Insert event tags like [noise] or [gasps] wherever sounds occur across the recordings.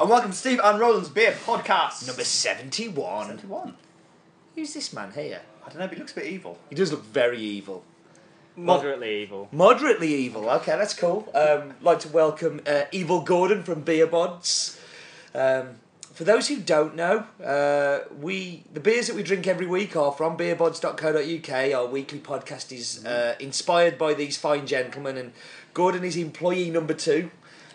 And welcome to Steve and Roland's Beer Podcast. Number 71. 71. Who's this man here? I don't know, but he looks a bit evil. He does look very evil. Moderately evil. Moderately evil. Okay, that's cool. Um, like to welcome uh, Evil Gordon from Beer Bods. Um, for those who don't know, uh, we the beers that we drink every week are from beerbods.co.uk. Our weekly podcast is uh, inspired by these fine gentlemen, and Gordon is employee number two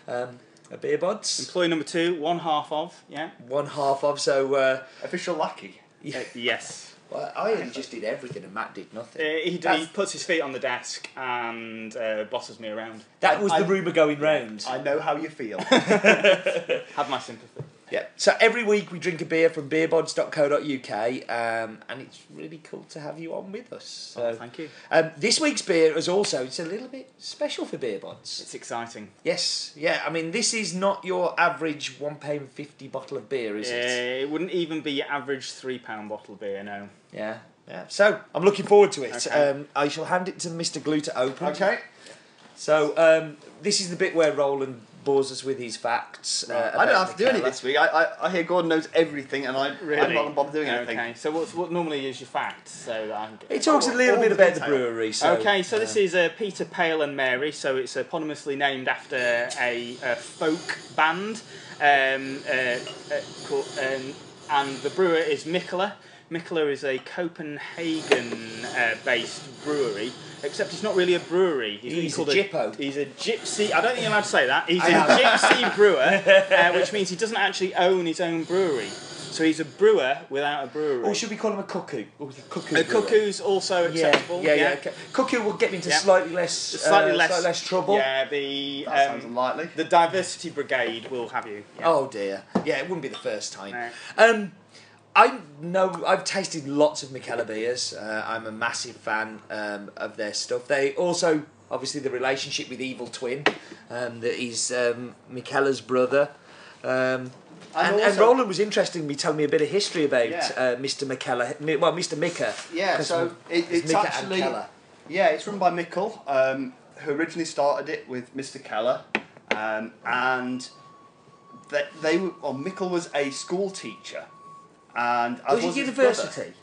um, at Beer Bods. Employee number two, one half of, yeah. One half of, so uh, Official lackey. Uh, [laughs] yes. well, I just did everything and Matt did Uh, nothing. he, he That's- puts his feet on the desk and uh, bosses me around. That was I- the rumour going round. I know how you feel. [laughs] [laughs] Have my sympathy. Yeah. So every week we drink a beer from beerbods.co.uk, um, and it's really cool to have you on with us. So, Oh, thank you. um, this week's beer is also it's a little bit special for Beerbods. It's exciting. Yes. Yeah. I mean, this is not your average one pound fifty bottle of beer, is Uh, it? it wouldn't even be your average three pound bottle of beer, no. Yeah. Yeah. So I'm looking forward to it. Okay. Um, I shall hand it to Mr. Glue to open. okay. So um, this is the bit where Roland bores us with his facts. Uh, I don't have to do any this week. I, I, I hear Gordon knows everything and I, I'm not bothered doing anything. Okay, so what's, what normally is your fact? So that I can He talks a little All bit the about the brewery. So, okay, so this uh, is uh, Peter Pale and Mary. So it's eponymously named after a, a folk band, um, uh, uh, called, um, and the brewer is Mikkeller. Mikkeller is a Copenhagen-based brewery, except it's not really a brewery. really He's a gyppo. He's a gypsy. I don't think you're allowed to say that. He's I a am. gypsy [laughs] brewer, uh, which means he doesn't actually own his own brewery. So he's a brewer without a brewery. Or should we call him a cuckoo? Or a cuckoo. a cuckoo's also Yeah, acceptable. yeah, yeah. okay. Cuckoo will get me into Yeah. slightly less, Slightly uh, less, slightly less trouble. Yeah, the That sounds um, unlikely. the diversity brigade will have you. Yeah. Oh dear. Yeah, it wouldn't be the first time. No. Um, I know I've tasted lots of Mikkeller beers. Uh, I'm a massive fan um, of their stuff. They also, obviously, the relationship with Evil Twin, um, that is um, Mikkeller's brother. Um, and, and, also- Roland was interested in me telling me a bit of history about Yeah. uh, Mr. Mikkeller. Well, Mr. Mika. Yeah, so it, it's actually. Yeah, it's run by Mikkel, um, who originally started it with Mr. Keller. Um, and they, they were, well, Mikkel was a school teacher. And as Was it was university? brother.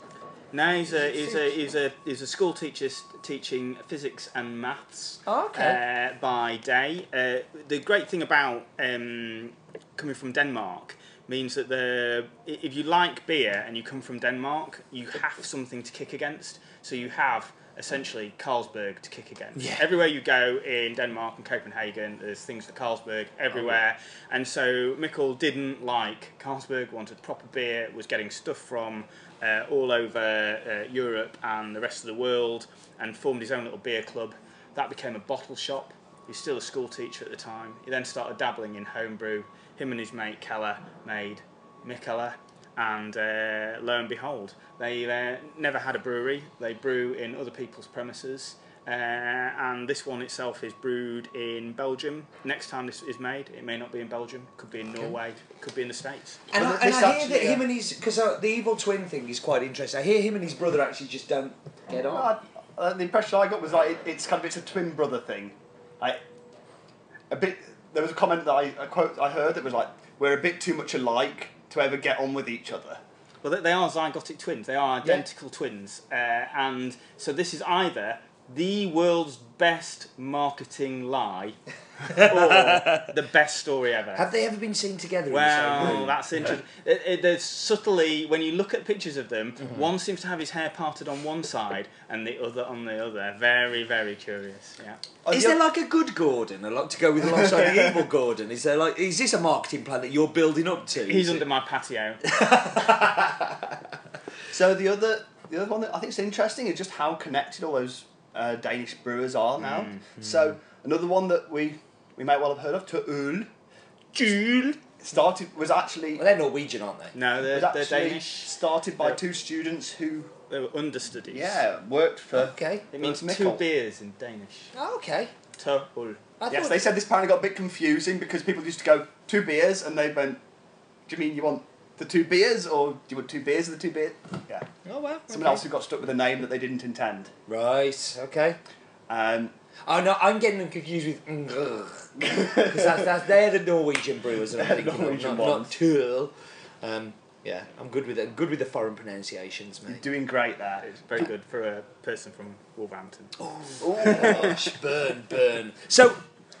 No, he's a he's a he's a he's a school teacher teaching physics and maths. Oh, okay. Uh, by day. Uh, the great thing about um, coming from Denmark means that the if you like beer and you come from Denmark, you have something to kick against. So you have essentially Carlsberg to kick against. Yeah. Everywhere you go in Denmark and Copenhagen, there's things for Carlsberg everywhere. And so Mikkel didn't like Carlsberg, wanted proper beer, was getting stuff from uh, all over uh, Europe and the rest of the world, and formed his own little beer club. That became a bottle shop. He was still a school teacher at the time. He then started dabbling in homebrew. Him and his mate Keller made Mikkeller, and uh, lo and behold, they uh, never had a brewery. They brew in other people's premises. Uh, and this one itself is brewed in Belgium. Next time this is made, it may not be in Belgium. It could be in Norway. It could be in the States. And, I, and I hear that him and his because uh, the evil twin thing is quite interesting. I hear him and his brother actually just don't get on. Uh, uh, the impression I got was like it, it's kind of it's a twin brother thing. Like a bit. There was a comment that I a quote I heard that was like we're a bit too much alike to ever get on with each other. Well, they- they are zygotic twins. They are identical twins, uh, and so this is either the world's best marketing lie [laughs] or the best story ever. Have they ever been seen together? in the same Well, that's interesting. It, it, there's subtly, when you look at pictures of them, Mm-hmm. one seems to have his hair parted on one side and the other on the other. Very, very curious. Yeah. Uh, Is the there like a good Gordon, a lot to go with alongside the evil [laughs] Gordon? Is there like is this a marketing plan that you're building up to? He's Is under it- my patio. [laughs] So the other the other one that I think is interesting is just how connected all those uh, Danish brewers are now. Mm, So another one that we we might well have heard of, To Øl, Jules. started was actually Well, they're Norwegian, aren't they? No, they're, they're actually Danish. started by They're- two students who They were understudies. yeah worked for. Okay. It means Mick two beers in Danish. Oh, okay. To Øl. Yes, they said this apparently got a bit confusing because people used to go two beers and they went, "Do you mean you want the two beers or do you want two beers and the two beers?" Yeah. Oh well. Someone else who got stuck with a name that they didn't intend. Right. Okay. Um, Oh no, I'm getting them confused with because that's, that's they're the Norwegian brewers and I'm [laughs] They're the thinking of, Norwegian not, not ones. Tull. Um, yeah, I'm good with it. Good with the foreign pronunciations, You're mate. doing great there. It's very good for a person from Wolverhampton. Oh, gosh, burn, burn. So,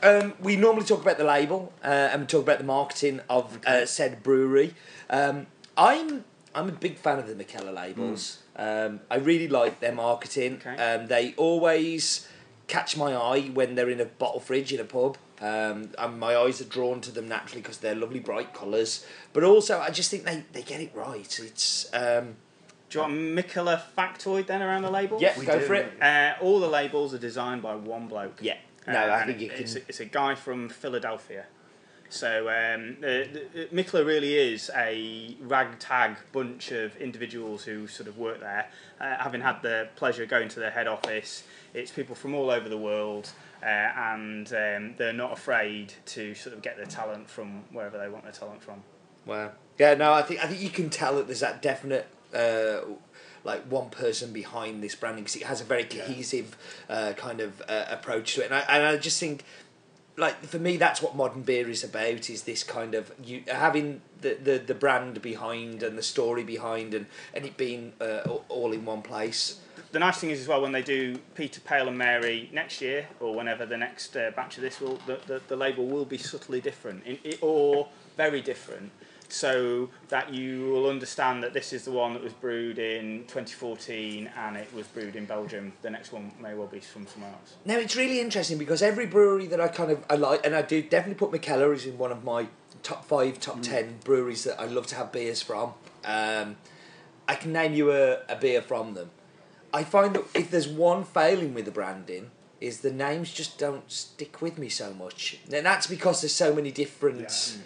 um, we normally talk about the label uh, and we talk about the marketing of uh, said brewery. Um, I'm I'm a big fan of the Mikkeller labels. Um, I really like their marketing. Okay. Um, they always catch my eye when they're in a bottle fridge in a pub. Um, and my eyes are drawn to them naturally because they're lovely bright colours. But also, I just think they, they get it right. It's um, Do you want a factoid then around the labels? yeah, We go do. for it. Uh, all the labels are designed by one bloke. Yeah, Uh, no, I think you it's, can. a, it's a guy from Philadelphia. So um, the, the, Mikkeller really is a ragtag bunch of individuals who sort of work there. Uh, having had the pleasure of going to their head office, it's people from all over the world, uh, and um, they're not afraid to sort of get their talent from wherever they want their talent from. Wow. Yeah, no, I think I think you can tell that there's that definite uh, like one person behind this branding because it has a very cohesive uh, kind of uh, approach to it, and I, and I just think like for me that's what modern beer is about is this kind of you having the, the, the brand behind and the story behind and, and it being uh, all- in one place. The nice thing is as well when they do Peter Pale and Mary next year or whenever the next uh, batch of this will the, the, the label will be subtly different in, or very different so that you will understand that this is the one that was brewed in 2014 and it was brewed in Belgium the next one may well be from somewhere else Now it's really interesting because every brewery that I kind of I like, and I do definitely put Mikkeller is in one of my top five, top ten breweries that I love to have beers from. Um, I can name you a, a beer from them. I find that if there's one failing with the branding, is the names just don't stick with me so much, and that's because there's so many different.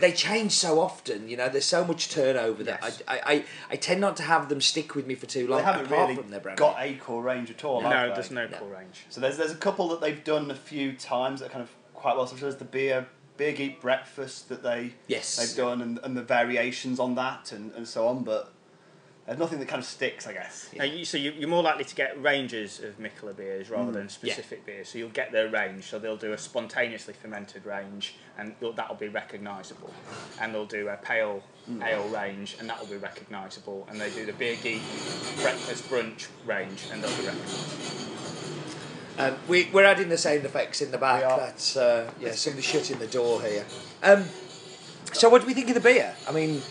They change so often, you know. There's so much turnover that Yes. I, I, I, I tend not to have them stick with me for too long. They haven't apart really from their branding. got a core range at all. have no they? there's no No. core range So there's there's a couple that they've done a few times that are kind of quite well. So there's the beer beer geek breakfast that they Yes. they've done and, and the variations on that and, and so on. But there's nothing that kind of sticks, I guess. Uh, you, so you, you're more likely to get ranges of Mikkeller beers rather Mm. than specific beers. So you'll get their range. So they'll do a spontaneously fermented range, and that'll be recognisable. And they'll do a pale Mm. ale range, and that'll be recognisable. And they do the beer geek breakfast brunch range, and they'll be recognisable. Um, we, we're adding the sound effects in the back. We. That's uh, yeah, somebody shutting the door here. Um, so, what do we think of the beer? I mean,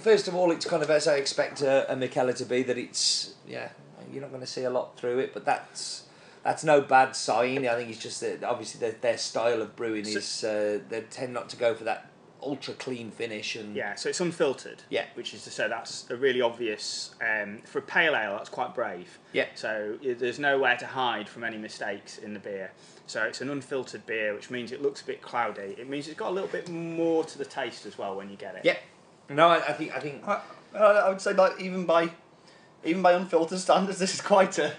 first of all, it's kind of as I expect a, a Mikkeller to be. That it's yeah, you're not going to see a lot through it, but that's that's no bad sign. I think it's just that obviously their, their style of brewing So- is uh, they tend not to go for that ultra clean finish and Yeah, so it's unfiltered. Yeah. Which is to say that's a really obvious um, for a pale ale. That's quite brave. Yeah. So there's nowhere to hide from any mistakes in the beer. So it's an unfiltered beer, which means it looks a bit cloudy. It means it's got a little bit more to the taste as well when you get it. yeah. No, I, I think I think I, I would say like even by even by unfiltered [laughs] standards, this is quite a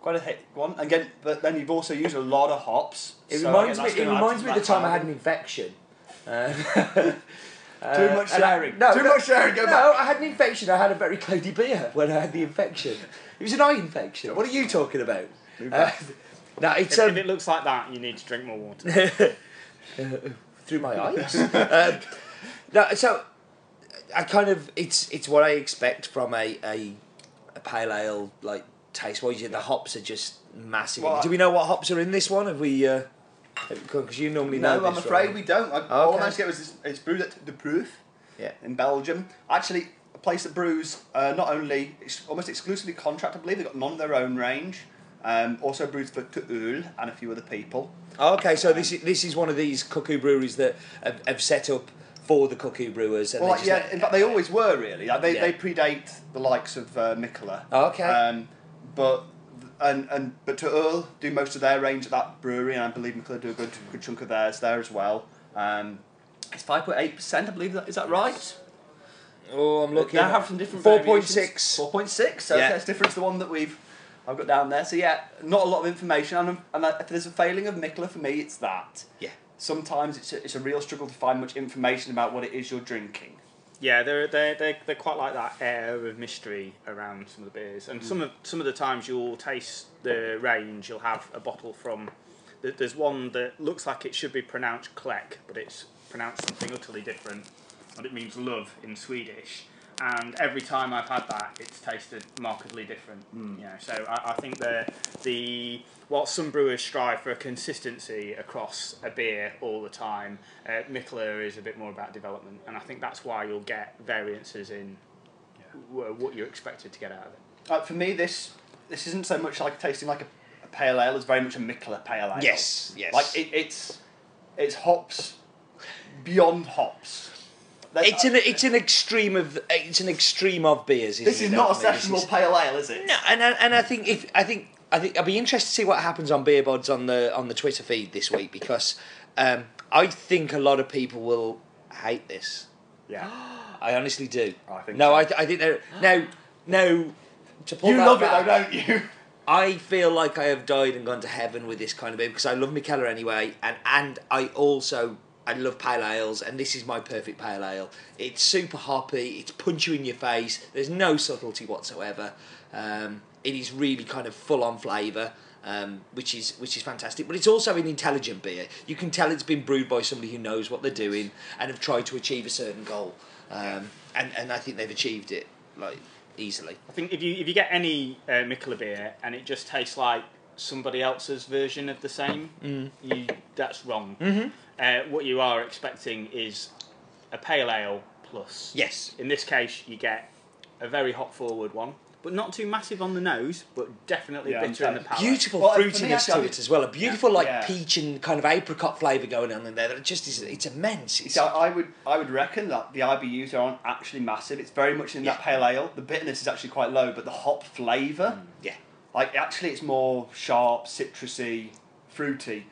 quite a hit one. Again, but then you've also used a lot of hops. It so reminds again, me. It reminds me of the that time I had an calorie. infection. Uh, [laughs] Too uh, much and I- sharing. no, Too no, much sharing. Go no, back. I had an infection. I had a very cloudy beer when I had the infection. It was an eye infection. What are you talking about? Uh, back. [laughs] no, it's If, um, if it looks like that, you need to drink more water. through my eyes. um, no, so I kind of it's it's what I expect from a a, a pale ale like taste wise. The hops are just massive. Well, Do we know what hops are in this one? Have we? Because you normally know. No, I'm this, afraid right? we don't. I, All I managed to get was this, it's brewed at the Proef Yeah. in Belgium. Actually, a place that brews uh, not only ex- almost exclusively contract. I believe they've got none of their own range. Um, also brews for To Øl and a few other people. Okay, so this is this is one of these cuckoo breweries that have, have set up for the cuckoo brewers. And Well, like, yeah, let- in fact, they always were really. Like, they, Yeah. they predate the likes of uh, Mikkeller. Oh, okay. Um, but and and but To Øl do most of their range at that brewery, and I believe Mikkeller do a good good chunk of theirs there as well. Um, it's five point eight percent, I believe. That is that right? oh, I'm looking. They have some different. Four point six. Four point six. So Yeah. that's different to the one that we've. I've got down there. So yeah, not a lot of information, and, and if there's a failing of Mikkeller for me, it's that. Yeah. Sometimes it's a, it's a real struggle to find much information about what it is you're drinking. Yeah, they're, they're, they're, they're quite like that air of mystery around some of the beers. And some mm. of some of the times you'll taste the range, you'll have a bottle from. There's one that looks like it should be pronounced Kleck, but it's pronounced something utterly different. And it means love in Swedish. And every time I've had that, it's tasted markedly different. You know, so I, I think the the while some brewers strive for a consistency across a beer all the time, uh, Mikkeller is a bit more about development, and I think that's why you'll get variances in w- what you're expected to get out of it. Uh, for me, this this isn't so much like tasting like a, a pale ale. It's very much a Mikkeller pale ale. Yes, yes. Like it, it's it's hops beyond hops. That- It's an it's an extreme of it's an extreme of beers. Isn't This it, is not a ultimately? Sessionable pale ale, is it? No, and I, and I think if I think I think I'll be interested to see what happens on Beer Bods on the on the Twitter feed this week because um, I think a lot of people will hate this. Yeah. [gasps] I honestly do. I think no, so. I, th- I think they're no no. To pull You that love back, it though, don't you? I feel like I have died and gone to heaven with this kind of beer because I love Mikkeller anyway, and and I also I love pale ales, and this is my perfect pale ale. It's super hoppy, it's punch you in your face. There's no subtlety whatsoever. Um, it is really kind of full on flavour. Um, which is which is fantastic, but it's also an intelligent beer. You can tell it's been brewed by somebody who knows what they're doing and have tried to achieve a certain goal, um, and and I think they've achieved it like easily. I think if you if you get any uh, beer and it just tastes like somebody else's version of the same, you that's wrong. Mm-hmm. Uh, what you are expecting is a pale ale plus. Yes, In this case, you get a very hop forward one, but not too massive on the nose, but definitely Yeah, bitter in the palate. beautiful Well, fruitiness actually, to it as well. A beautiful like Yeah. peach and kind of apricot flavour going on in there. That it just is. It's immense. It's, See, I I would I would reckon that the IBUs aren't actually massive. It's very much in that pale ale. The bitterness is actually quite low, but the hop flavour, yeah. Like actually, it's more sharp, citrusy, fruity,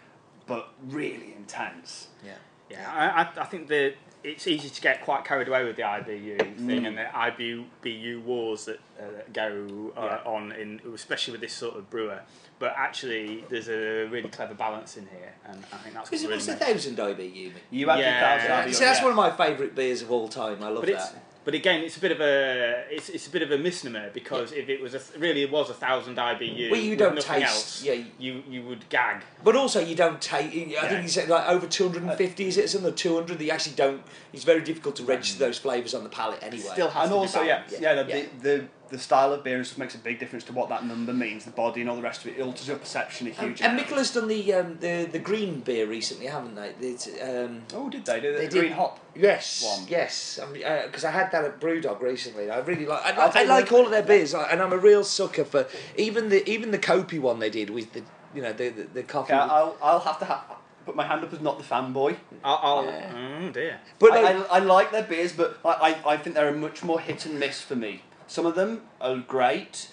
but really intense. Yeah. Yeah, I, I, I think the it's easy to get quite carried away with the IBU thing and the IBU wars that uh, that go uh, Yeah. on in especially with this sort of brewer. But actually, there's a really clever balance in here, and I think that's Because it really was a thousand IBU. You had Yeah. your thousand Yeah. IBUs. See, that's yeah. one of my favourite beers of all time. I love but it's that. But again, it's a bit of a it's, it's a bit of a misnomer because if it was a really it was a thousand IBU, Well, you with don't nothing taste- else, yeah. you you would gag. But also, you don't take. I Yeah. think you said like over two hundred and fifty. Is it something two hundred? That you actually don't. It's very difficult to register those flavours on the palate anyway. Still has and to be also, yeah, balanced. yeah, the, Yeah. The, the the style of beer and stuff makes a big difference to what that number means, the body and all the rest of it. It alters your perception a And, huge and amount. Mikkela's done the um, the the green beer recently, haven't they? It's, um, Oh, did they do the They green did. hop? Yes, one. yes. Because I had that at BrewDog recently. I really like. I, I'll I, like all of their beers, like, and I'm a real sucker for even the even the Kopi one they did with the you know the the, the coffee. Okay, I'll I'll have to ha- put my hand up as not the fanboy. I'll, I'll Yeah. oh dear. but I, like, I, I like their beers, but I, I, I think they're a much more hit and miss for me. Some of them are great,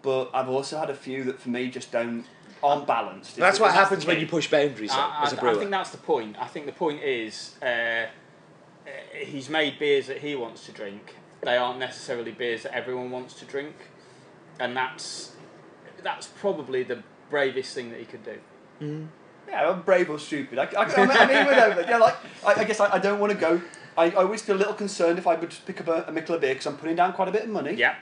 but I've also had a few that for me just don't aren't balanced. that's Is- what is happens the when you push boundaries though, I, as a I- brewer. I think that's the point. I think the point is uh, uh, he's made beers that he wants to drink. They aren't necessarily beers that everyone wants to drink, and that's that's probably the bravest thing that he could do. Yeah, I'm brave or stupid. I, I, I'm, I'm even over. Yeah, like I, I guess I, I don't want to go. I, I always feel a little concerned if I would pick up a, a beer because I'm putting down quite a bit of money. Yeah,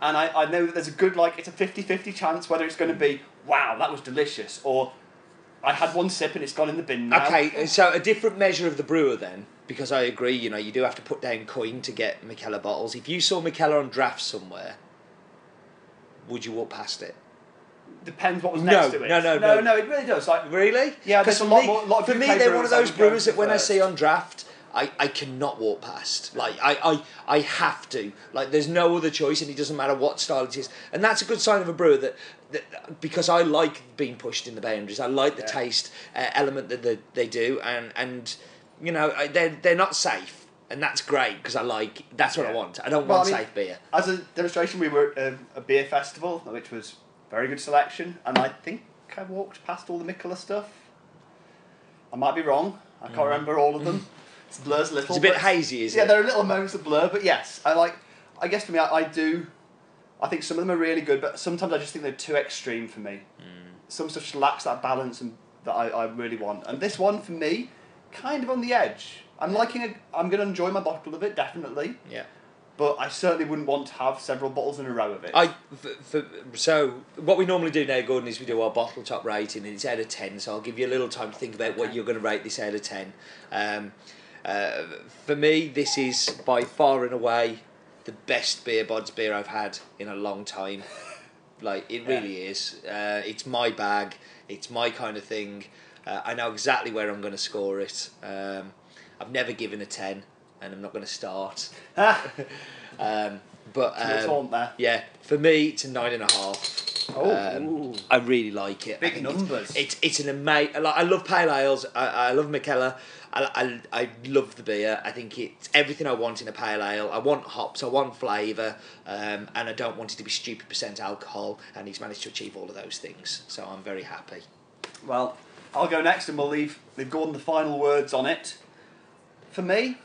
And I, I know that there's a good like it's a 50-50 chance whether it's going to be wow that was delicious or I had one sip and it's gone in the bin now. Okay, so a different measure of the brewer then, because I agree. You know, you do have to put down coin to get Mikkeller bottles. If you saw Mikkeller on draft somewhere, would you walk past it? Depends what was No, next to it. no, no, no, no. no. It really does. Like Really? Yeah, 'Cause there's a lot me, more- lot for me, they're one of those brewers that when I see on draft, I, I cannot walk past. Like I, I I have to. Like there's no other choice, and it doesn't matter what style it is. And that's a good sign of a brewer that, that because I like being pushed in the boundaries. I like the Yeah. taste uh, element that they, they do, and and you know I- they're they're not safe, and that's great because I like that's what I want. I don't Well, want I mean- safe beer. As a demonstration, we were at a, a beer festival, which was very good selection, and I think I walked past all the Mikkeller stuff. I might be wrong. I can't mm-hmm. remember all of them. Mm-hmm. It blurs a little. It's a bit hazy, is yeah, it? there are little moments of blur, but yes, I like. I guess for me, I, I do. I think some of them are really good, but sometimes I just think they're too extreme for me. Mm. Some stuff just lacks that balance and that I, I really want. And this one for me kind of on the edge. I'm liking it. I'm going to enjoy my bottle of it definitely, Yeah. but I certainly wouldn't want to have several bottles in a row of it. I for, for, so what we normally do now, Gordon, is we do our bottle top rating, and it's out of ten. So I'll give you a little time to think about what you're going to rate this out of ten. Um, uh, for me, this is by far and away the best beer bods beer I've had in a long time. Like it really is. Uh, it's my bag. It's my kind of thing. Uh, I know exactly where I'm going to score it. Um, I've never given a ten, and I'm not going to start. [laughs] Um, but um, there. yeah, for me, it's a nine and a half. Oh, Um. I really like it. Big think it's- numbers. It's it's, an amazing. Like, I love pale ales. I, I love Mikkeller. I, I, I love the beer. I think it's everything I want in a pale ale. I want hops. I want flavour, um, and I don't want it to be stupid percent alcohol. And he's managed to achieve all of those things. So I'm very happy. Well, I'll go next and we'll leave, leave Gordon the final words on it. For me,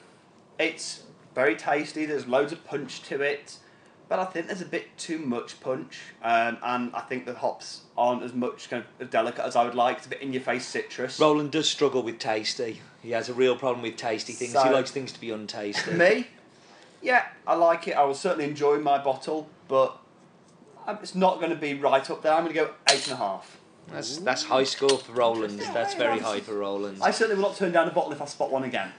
it's very tasty, there's loads of punch to it, but I think there's a bit too much punch, um, and I think the hops aren't as much kind of as delicate as I would like. It's a bit in your face citrus. Roland does struggle with tasty. He has a real problem with tasty things. he likes things to be untasty. me, yeah, I like it. I will certainly enjoy my bottle, but it's not going to be right up there. I'm going to go eight and a half. That's that's high score for Roland. That's very high for Roland. I certainly will not turn down a bottle if I spot one again.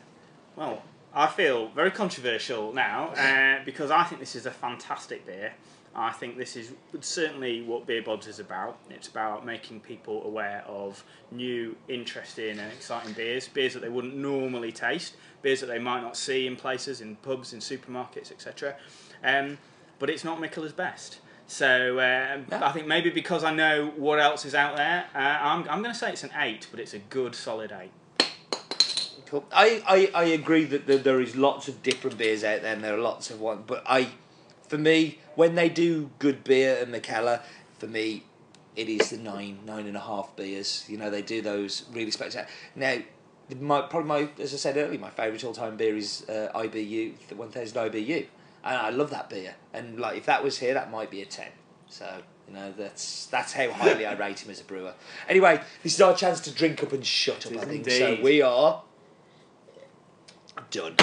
Well, I feel very controversial now [laughs] uh, because I think this is a fantastic beer. I think this is certainly what Beer Bods is about. It's about making people aware of new, interesting, and exciting beers. Beers that they wouldn't normally taste. Beers that they might not see in places, in pubs, in supermarkets, etc. Um, but it's not Mikkeller's best. So um, Yeah. I think maybe because I know what else is out there, uh, I'm, I'm going to say it's an eight, but it's a good solid eight. Cool. I, I, I agree that there, there is lots of different beers out there and there are lots of ones, but I for me when they do good beer and Mikkeller for me it is the nine nine and a half beers you know they do those really spectacular now my probably my as I said earlier my favourite all time beer is uh, IBU the 1000 IBU and I love that beer and like if that was here that might be a 10 so you know that's that's how highly I rate him as a brewer anyway this is our chance to drink up and shut up I think indeed. so we are done.